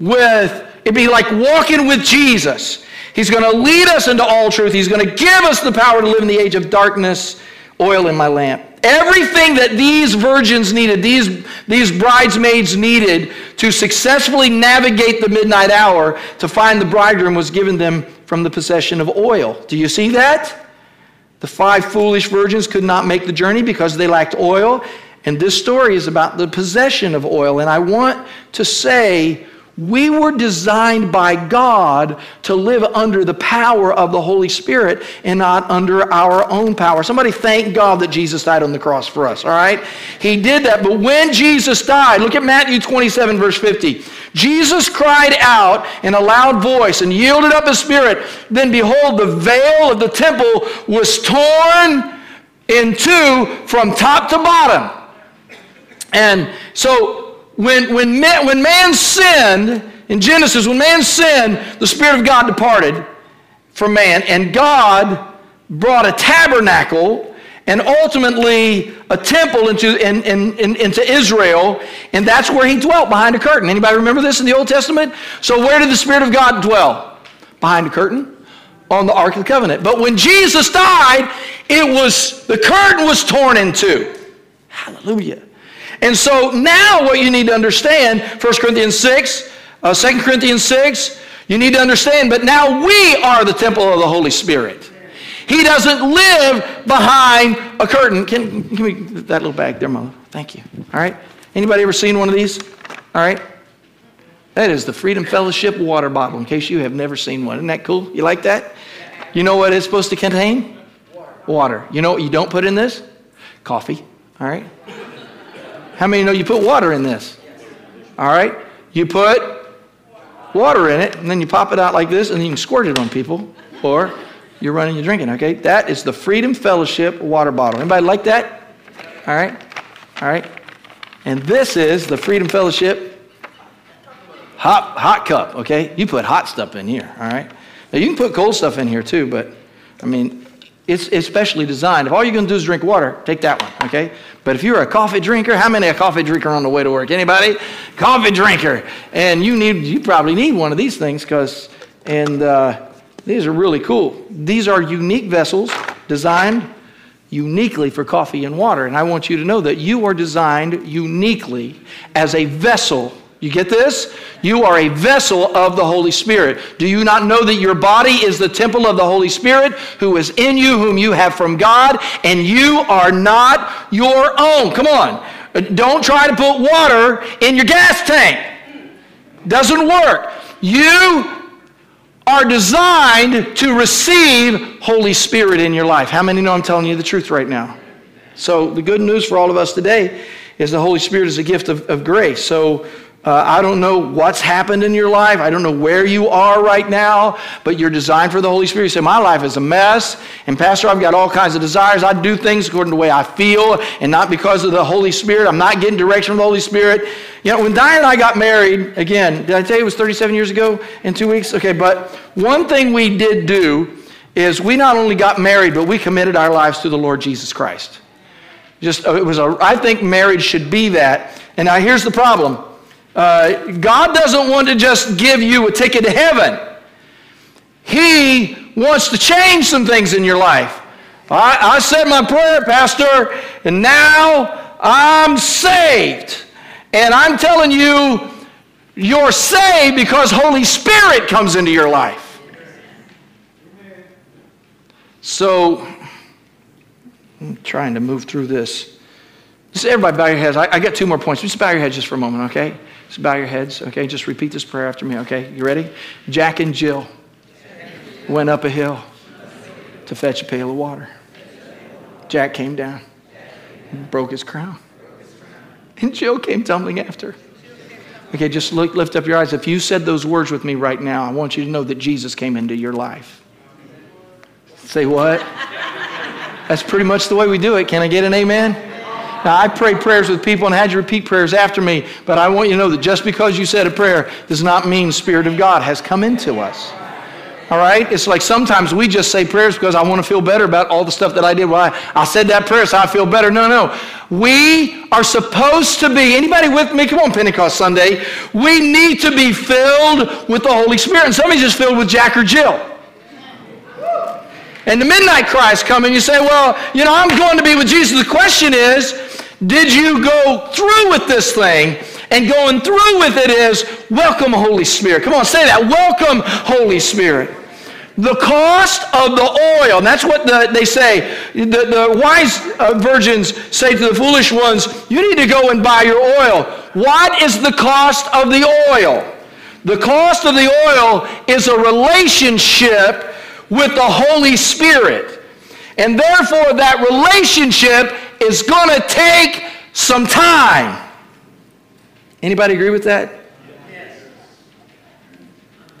with, it'd be like walking with Jesus. He's going to lead us into all truth. He's going to give us the power to live in the age of darkness. Oil in my lamp. Everything that these virgins needed, these, these bridesmaids needed to successfully navigate the midnight hour to find the bridegroom was given them from the possession of oil. Do you see that? The five foolish virgins could not make the journey because they lacked oil. And this story is about the possession of oil. And I want to say we were designed by God to live under the power of the Holy Spirit and not under our own power. Somebody thank God that Jesus died on the cross for us, all right? He did that. But when Jesus died, look at Matthew 27, verse 50. Jesus cried out in a loud voice and yielded up his spirit. Then behold, the veil of the temple was torn in two from top to bottom. And so when, when, man, when man sinned, in Genesis, when man sinned, the Spirit of God departed from man, and God brought a tabernacle and ultimately a temple into, in, in, in, into Israel, and that's where he dwelt, behind a curtain. Anybody remember this in the Old Testament? So where did the Spirit of God dwell? Behind a curtain on the Ark of the Covenant. But when Jesus died, it was the curtain was torn in two. Hallelujah. And so now what you need to understand, 1 Corinthians 6, uh, 2 Corinthians 6, you need to understand, but now we are the temple of the Holy Spirit. He doesn't live behind a curtain. Can, give me that little bag there, Mother. Thank you. All right. Anybody ever seen one of these? All right. That is the Freedom Fellowship water bottle, in case you have never seen one. Isn't that cool? You like that? You know what it's supposed to contain? Water. You know what you don't put in this? Coffee. All right. How many know you put water in this? All right? You put water in it, and then you pop it out like this, and you can squirt it on people, or you're running, you're drinking, okay? That is the Freedom Fellowship water bottle. Anybody like that? All right? All right? And this is the Freedom Fellowship hot, hot cup, okay? You put hot stuff in here, all right? Now, you can put cold stuff in here too, but I mean, it's especially designed. If all you're going to do is drink water, take that one, okay? But if you're a coffee drinker, how many a coffee drinker on the way to work? Anybody? Coffee drinker. And you need, you probably need one of these things because, and uh, these are really cool. These are unique vessels designed uniquely for coffee and water. And I want you to know that you are designed uniquely as a vessel You get this? You are a vessel of the Holy Spirit. Do you not know that your body is the temple of the Holy Spirit who is in you, whom you have from God, and you are not your own? Come on. Uh, don't try to put water in your gas tank. Doesn't work. You are designed to receive Holy Spirit in your life. How many know I'm telling you the truth right now? So, the good news for all of us today is the Holy Spirit is a gift of, of grace. So, uh, I don't know what's happened in your life. I don't know where you are right now, but you're designed for the Holy Spirit. You say, My life is a mess, and Pastor, I've got all kinds of desires. I do things according to the way I feel, and not because of the Holy Spirit. I'm not getting direction from the Holy Spirit. You know, when Diane and I got married, again, did I tell you it was 37 years ago in two weeks? Okay, but one thing we did do is we not only got married, but we committed our lives to the Lord Jesus Christ. Just, uh, it was a, I think marriage should be that. And now here's the problem uh, God doesn't want to just give you a ticket to heaven. He wants to change some things in your life. I, I said my prayer, Pastor, and now I'm saved. And I'm telling you, you're saved because Holy Spirit comes into your life. So, I'm trying to move through this. Just everybody bow your heads. I, I got two more points. Just bow your heads just for a moment, okay? Just bow your heads, okay? Just repeat this prayer after me, okay? You ready? Jack and Jill went up a hill to fetch a pail of water. Jack came down, broke his crown, and Jill came tumbling after. Okay, just look, lift up your eyes. If you said those words with me right now, I want you to know that Jesus came into your life. Say what? That's pretty much the way we do it. Can I get an amen? Now, I prayed prayers with people and had you repeat prayers after me, but I want you to know that just because you said a prayer does not mean Spirit of God has come into us. All right? It's like sometimes we just say prayers because I want to feel better about all the stuff that I did. Well, I, I said that prayer so I feel better. No, no. We are supposed to be, anybody with me? Come on, Pentecost Sunday. We need to be filled with the Holy Spirit. And somebody's just filled with Jack or Jill. And the midnight cries come and you say, well, you know, I'm going to be with Jesus. The question is, did you go through with this thing? And going through with it is welcome, Holy Spirit. Come on, say that. Welcome, Holy Spirit. The cost of the oil, that's what the, they say. The, the wise uh, virgins say to the foolish ones, You need to go and buy your oil. What is the cost of the oil? The cost of the oil is a relationship with the Holy Spirit. And therefore, that relationship is going to take some time. Anybody agree with that? Yes.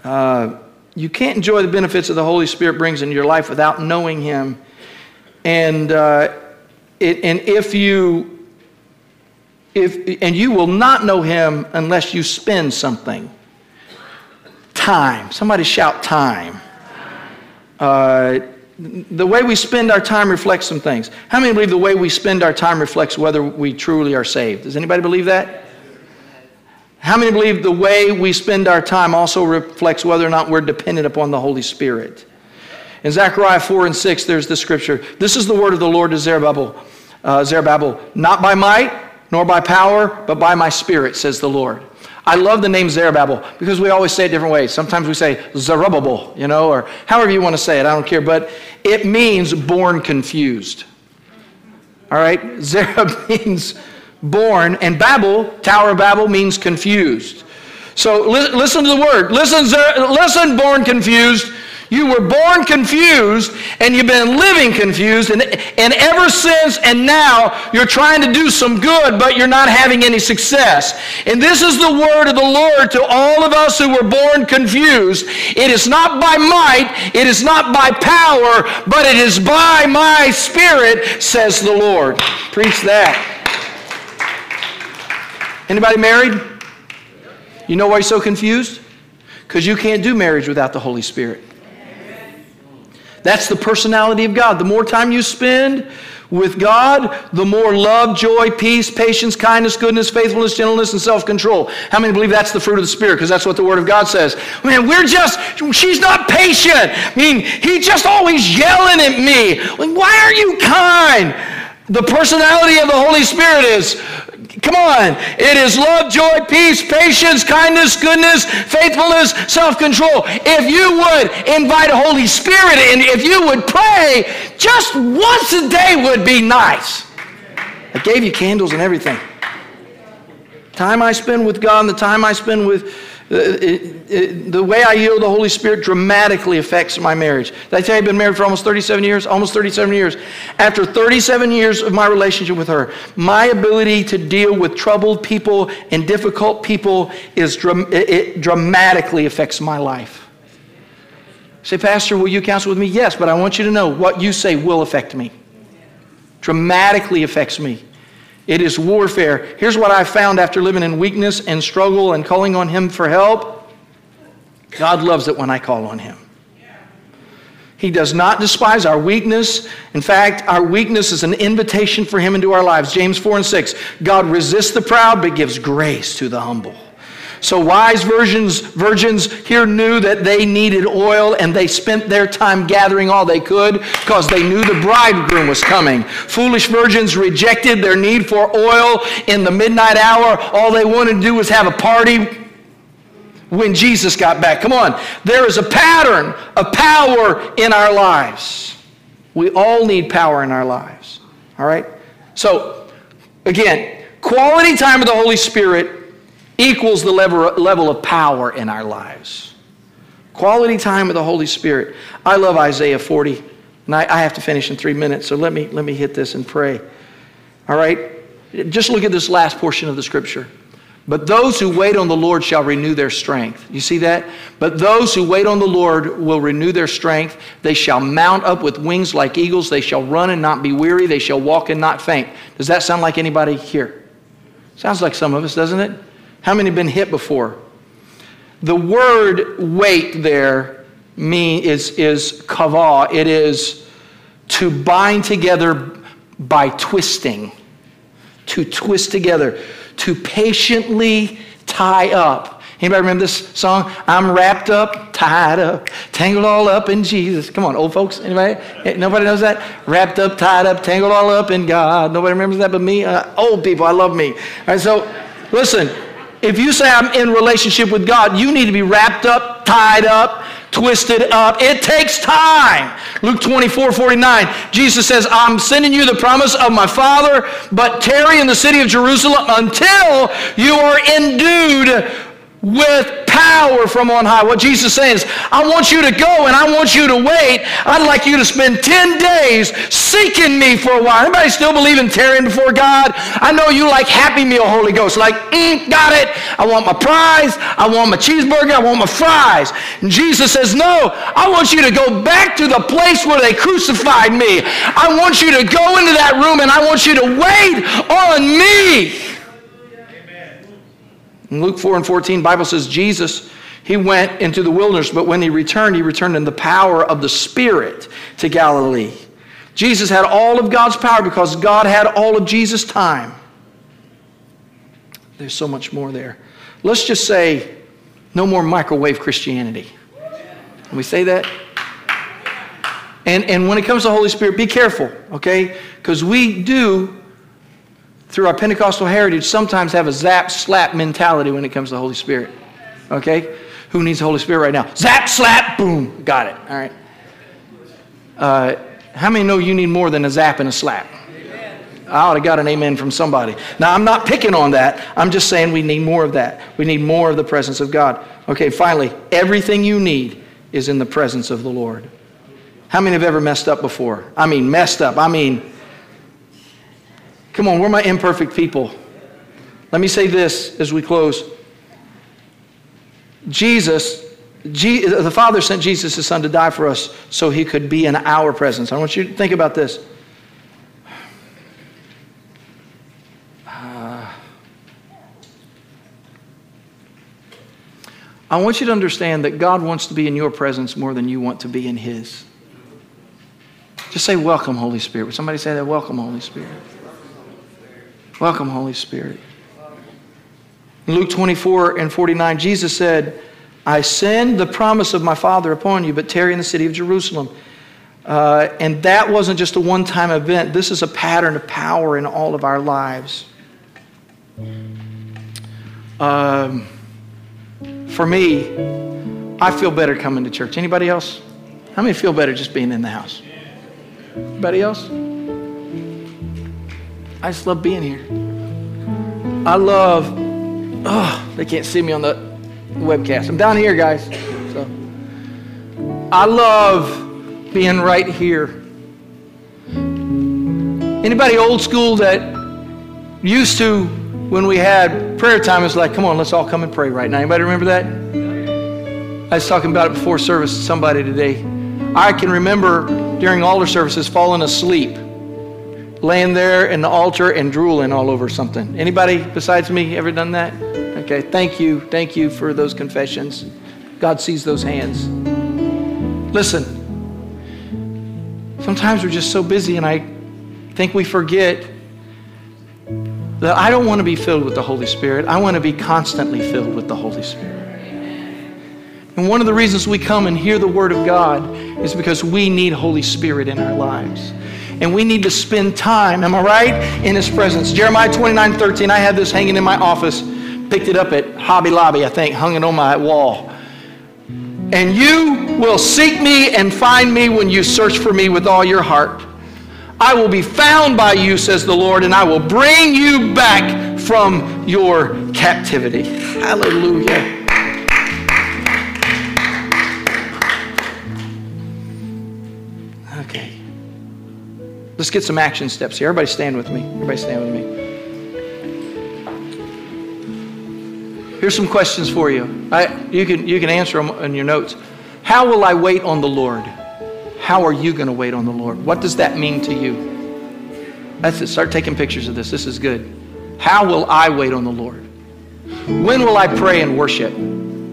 Uh, you can't enjoy the benefits of the Holy Spirit brings in your life without knowing Him. And, uh, it, and if you, if, and you will not know Him unless you spend something. Time. Somebody shout time. Uh, the way we spend our time reflects some things. How many believe the way we spend our time reflects whether we truly are saved? Does anybody believe that? How many believe the way we spend our time also reflects whether or not we're dependent upon the Holy Spirit? In Zechariah 4 and 6, there's the scripture. This is the word of the Lord to Zerubbabel. Uh, Zerubbabel, not by might nor by power, but by my spirit, says the Lord. I love the name Zerubbabel because we always say it different ways. Sometimes we say Zerubbabel, you know, or however you want to say it. I don't care. But it means born confused. All right? Zerub means born, and Babel, Tower of Babel, means confused. So li- listen to the word. Listen, Zer- listen, born confused. You were born confused and you've been living confused, and, and ever since and now you're trying to do some good, but you're not having any success. And this is the word of the Lord to all of us who were born confused. It is not by might, it is not by power, but it is by my spirit, says the Lord. Preach that. Anybody married? You know why you're so confused? Because you can't do marriage without the Holy Spirit. That's the personality of God. The more time you spend with God, the more love, joy, peace, patience, kindness, goodness, faithfulness, gentleness, and self control. How many believe that's the fruit of the Spirit? Because that's what the Word of God says. Man, we're just, she's not patient. I mean, he's just always yelling at me. Like, why are you kind? The personality of the Holy Spirit is Come on. It is love, joy, peace, patience, kindness, goodness, faithfulness, self control. If you would invite a Holy Spirit in, if you would pray, just once a day would be nice. I gave you candles and everything. Time I spend with God and the time I spend with Uh, it, the way I yield the Holy Spirit dramatically affects my marriage. Did I tell you I've been married for almost 37 years? Almost 37 years. After 37 years of my relationship with her, my ability to deal with troubled people and difficult people is it dramatically affects my life. Say, Pastor, will you counsel with me? Yes, but I want you to know what you say will affect me. Dramatically affects me. It is warfare. Here's what I found after living in weakness and struggle and calling on Him for help God loves it when I call on Him. He does not despise our weakness. In fact, our weakness is an invitation for Him into our lives. James 4 and 6 God resists the proud, but gives grace to the humble. So wise virgins, virgins here knew that they needed oil and they spent their time gathering all they could because they knew the bridegroom was coming. Foolish virgins rejected their need for oil in the midnight hour. All they wanted to do was have a party when Jesus got back. Come on. There is a pattern of power in our lives. We all need power in our lives. All right? So, again, quality time with the Holy Spirit equals the level, level of power in our lives. Quality time with the Holy Spirit. I love Isaiah 40. And I, I have to finish in three minutes, so let me, let me hit this and pray. All right? Just look at this last portion of the scripture. But those who wait on the Lord shall renew their strength. You see that? But those who wait on the Lord will renew their strength. They shall mount up with wings like eagles. They shall run and not be weary. They shall walk and not faint. Does that sound like anybody here? Sounds like some of us, doesn't it? How many have been hit before? The word wait there mean is, is kava. It is to bind together by twisting. To twist together. To patiently tie up. Anybody remember this song? I'm wrapped up, tied up, tangled all up in Jesus. Come on, old folks. Anybody? Nobody knows that? Wrapped up, tied up, tangled all up in God. Nobody remembers that but me. Uh, old people, I love me. All right, so listen. If you say I'm in relationship with God, you need to be wrapped up, tied up, twisted up. It takes time. Luke 24, 49, Jesus says, I'm sending you the promise of my Father, but tarry in the city of Jerusalem until you are endued with power from on high. What Jesus is saying is, I want you to go and I want you to wait. I'd like you to spend 10 days seeking me for a while. Anybody still believe in tarrying before God? I know you like Happy Meal Holy Ghost. Like, mm, got it. I want my prize. I want my cheeseburger. I want my fries. And Jesus says, no, I want you to go back to the place where they crucified me. I want you to go into that room and I want you to wait on me. In Luke 4 and 14, Bible says Jesus, he went into the wilderness, but when he returned, he returned in the power of the Spirit to Galilee. Jesus had all of God's power because God had all of Jesus' time. There's so much more there. Let's just say, no more microwave Christianity. Can we say that? And, and when it comes to the Holy Spirit, be careful, okay? Because we do through our Pentecostal heritage, sometimes have a zap slap mentality when it comes to the Holy Spirit. Okay? Who needs the Holy Spirit right now? Zap, slap, boom. Got it. All right. Uh, how many know you need more than a zap and a slap? I ought to got an amen from somebody. Now, I'm not picking on that. I'm just saying we need more of that. We need more of the presence of God. Okay, finally, everything you need is in the presence of the Lord. How many have ever messed up before? I mean, messed up. I mean, Come on, we're my imperfect people. Let me say this as we close. Jesus, the Father sent Jesus, his Son, to die for us so he could be in our presence. I want you to think about this. Uh, I want you to understand that God wants to be in your presence more than you want to be in his. Just say, Welcome, Holy Spirit. Would somebody say that? Welcome, Holy Spirit. Welcome, Holy Spirit. In Luke 24 and 49, Jesus said, I send the promise of my Father upon you, but tarry in the city of Jerusalem. Uh, and that wasn't just a one time event, this is a pattern of power in all of our lives. Um, for me, I feel better coming to church. Anybody else? How many feel better just being in the house? Anybody else? I just love being here. I love, oh, they can't see me on the webcast. I'm down here, guys. So I love being right here. Anybody old school that used to, when we had prayer time, it's like, come on, let's all come and pray right now. Anybody remember that? I was talking about it before service to somebody today. I can remember during altar services falling asleep, laying there in the altar and drooling all over something. Anybody besides me ever done that? Okay, thank you. Thank you for those confessions. God sees those hands. Listen, sometimes we're just so busy, and I think we forget that I don't want to be filled with the Holy Spirit. I want to be constantly filled with the Holy Spirit. And one of the reasons we come and hear the Word of God is because we need Holy Spirit in our lives. And we need to spend time, am I right, in His presence. Jeremiah 29 13, I had this hanging in my office, picked it up at Hobby Lobby, I think, hung it on my wall. And you will seek me and find me when you search for me with all your heart. I will be found by you, says the Lord, and I will bring you back from your captivity. Hallelujah. Let's get some action steps here. Everybody stand with me. Everybody stand with me. Here's some questions for you. I, you, can, you can answer them in your notes. How will I wait on the Lord? How are you going to wait on the Lord? What does that mean to you? That's it. Start taking pictures of this. This is good. How will I wait on the Lord? When will I pray and worship?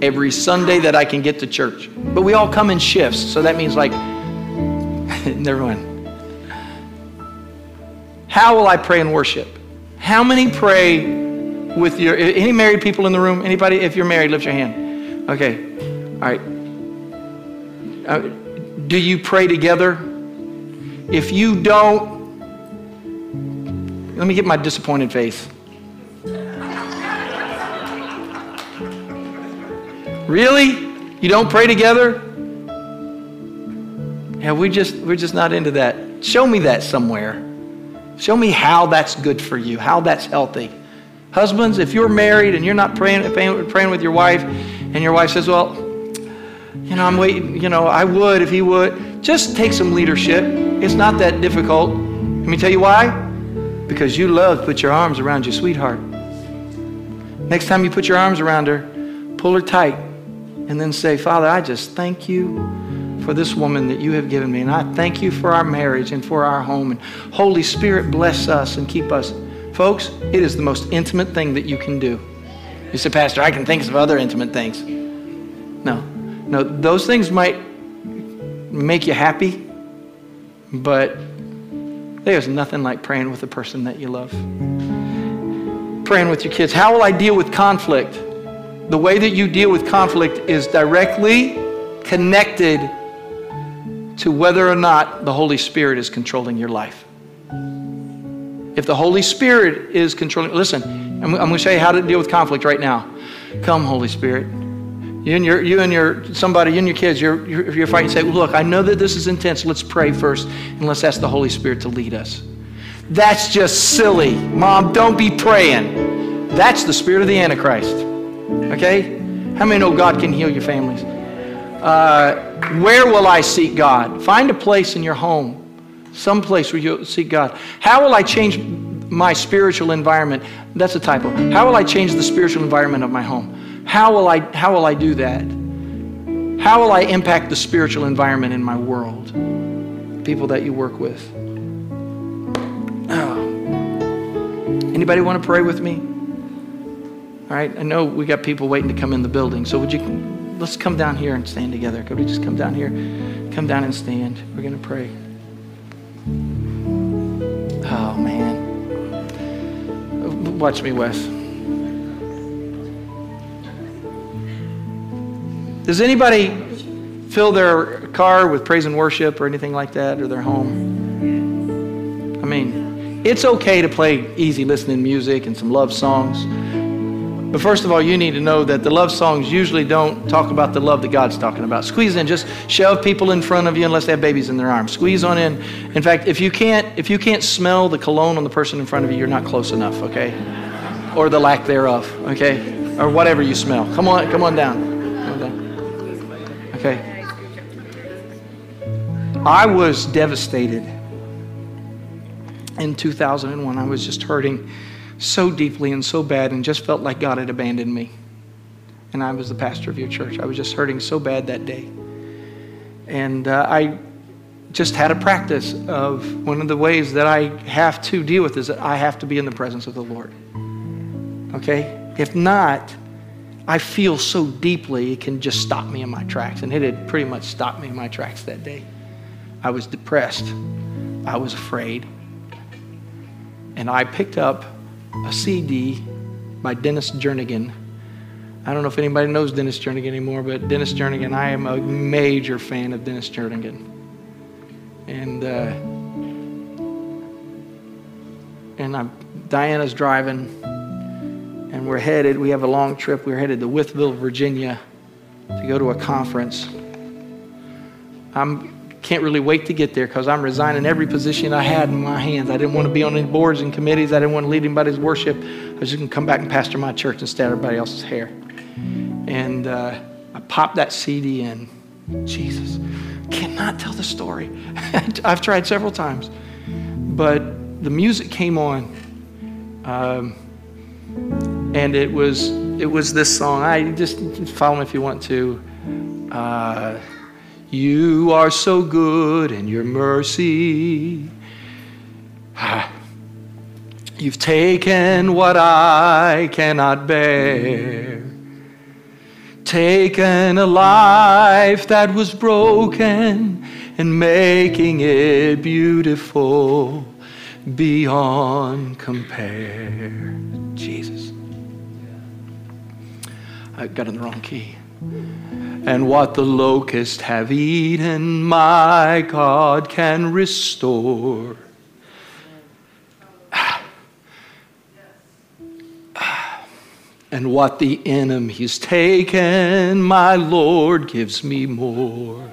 Every Sunday that I can get to church. But we all come in shifts, so that means like, never mind. How will I pray and worship? How many pray with your, any married people in the room? Anybody? If you're married, lift your hand. Okay. All right. Uh, do you pray together? If you don't, let me get my disappointed face. Really? You don't pray together? Yeah, we just we're just not into that. Show me that somewhere. Show me how that's good for you, how that's healthy. Husbands, if you're married and you're not praying, praying with your wife, and your wife says, Well, you know, I'm waiting, you know, I would if he would. Just take some leadership. It's not that difficult. Let me tell you why. Because you love to put your arms around your sweetheart. Next time you put your arms around her, pull her tight and then say, Father, I just thank you for this woman that you have given me. And I thank you for our marriage and for our home. And Holy Spirit, bless us and keep us. Folks, it is the most intimate thing that you can do. You say, Pastor, I can think of other intimate things. No, no, those things might make you happy, but there's nothing like praying with the person that you love. Praying with your kids. How will I deal with conflict? The way that you deal with conflict is directly connected to whether or not the Holy Spirit is controlling your life. If the Holy Spirit is controlling, listen, I'm, I'm going to show you how to deal with conflict right now. Come, Holy Spirit. You and your, you and your somebody, you and your kids, you're, you're, you're fighting. Say, look, I know that this is intense. Let's pray first, and let's ask the Holy Spirit to lead us. That's just silly, mom. Don't be praying. That's the spirit of the Antichrist. Okay? How many know God can heal your families? Uh, where will I seek God? Find a place in your home, some place where you'll seek God. How will I change my spiritual environment? That's a typo. How will I change the spiritual environment of my home? How will I, how will I do that? How will I impact the spiritual environment in my world? People that you work with. Oh. Anybody want to pray with me? All right, I know we got people waiting to come in the building, so would you let's come down here and stand together. Could we just come down here? Come down and stand. We're going to pray. Oh, man. Watch me, Wes. Does anybody fill their car with praise and worship or anything like that, or their home? I mean, It's okay to play easy listening music and some love songs. But first of all, you need to know that the love songs usually don't talk about the love that God's talking about. Squeeze in, just shove people in front of you unless they have babies in their arms. Squeeze on in. In fact, if you can't if you can't smell the cologne on the person in front of you, you're not close enough, okay? Or the lack thereof, okay? Or whatever you smell. Come on, come on down. Come on down. Okay. I was devastated in 2001. I was just hurting so deeply and so bad and just felt like God had abandoned me. And I was the pastor of your church. I was just hurting so bad that day. And uh, I just had a practice of one of the ways that I have to deal with is that I have to be in the presence of the Lord. Okay? If not, I feel so deeply it can just stop me in my tracks. And it had pretty much stopped me in my tracks that day. I was depressed. I was afraid. And I picked up a CD by Dennis Jernigan. I don't know if anybody knows Dennis Jernigan anymore, but Dennis Jernigan, I am a major fan of Dennis Jernigan. And uh, and I'm, Diana's driving, and we're headed. We have a long trip. We're headed to Wytheville, Virginia, to go to a conference. I'm can't really wait to get there because I'm resigning every position I had in my hands. I didn't want to be on any boards and committees. I didn't want to lead anybody's worship. I was just going to come back and pastor my church instead of everybody else's hair. And uh, I popped that CD in. Jesus, cannot tell the story. I've tried several times. But the music came on. Um, and it was it was this song. I just follow me if you want to. Uh, you are so good in your mercy. Ah. You've taken what I cannot bear. Taken a life that was broken and making it beautiful beyond compare. Jesus. I got in the wrong key and what the locusts have eaten, my God can restore. And what the enemy's taken, my Lord gives me more.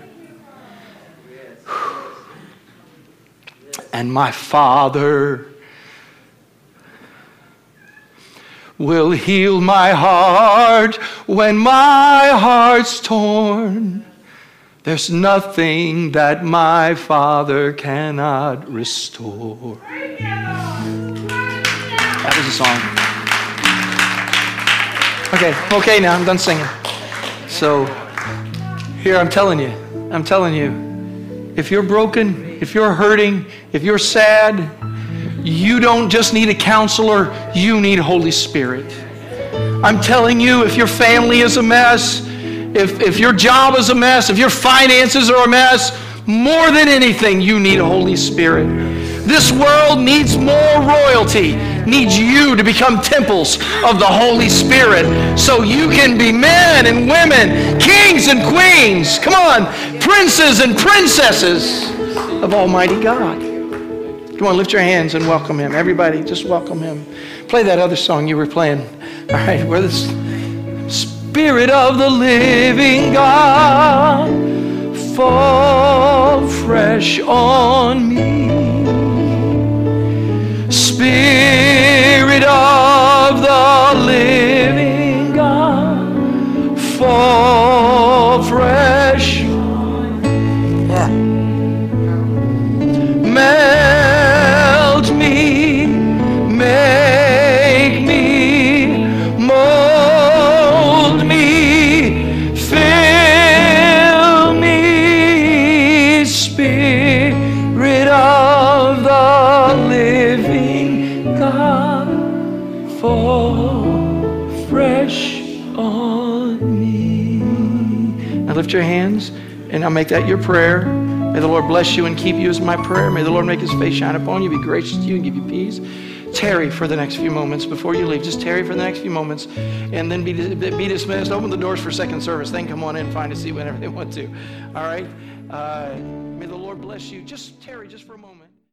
And my Father will heal my heart when my heart's torn. There's nothing that my Father cannot restore. That was a song. Okay, okay, now I'm done singing. So, here I'm telling you, I'm telling you, if you're broken, if you're hurting, if you're sad, you don't just need a counselor, you need Holy Spirit. I'm telling you, if your family is a mess, if, if your job is a mess, if your finances are a mess, more than anything, you need Holy Spirit. This world needs more royalty, needs you to become temples of the Holy Spirit so you can be men and women, kings and queens, come on, princes and princesses of Almighty God. Come on, lift your hands and welcome him. Everybody, just welcome him. Play that other song you were playing. All right, where the Spirit of the living God fall fresh on me. Spirit of the living I'll make that your prayer. May the Lord bless you and keep you is my prayer. May the Lord make his face shine upon you, be gracious to you, and give you peace. Tarry for the next few moments before you leave. Just tarry for the next few moments and then be, be dismissed. Open the doors for second service. Then come on in and find a seat whenever they want to. All right? Uh, may the Lord bless you. Just tarry just for a moment.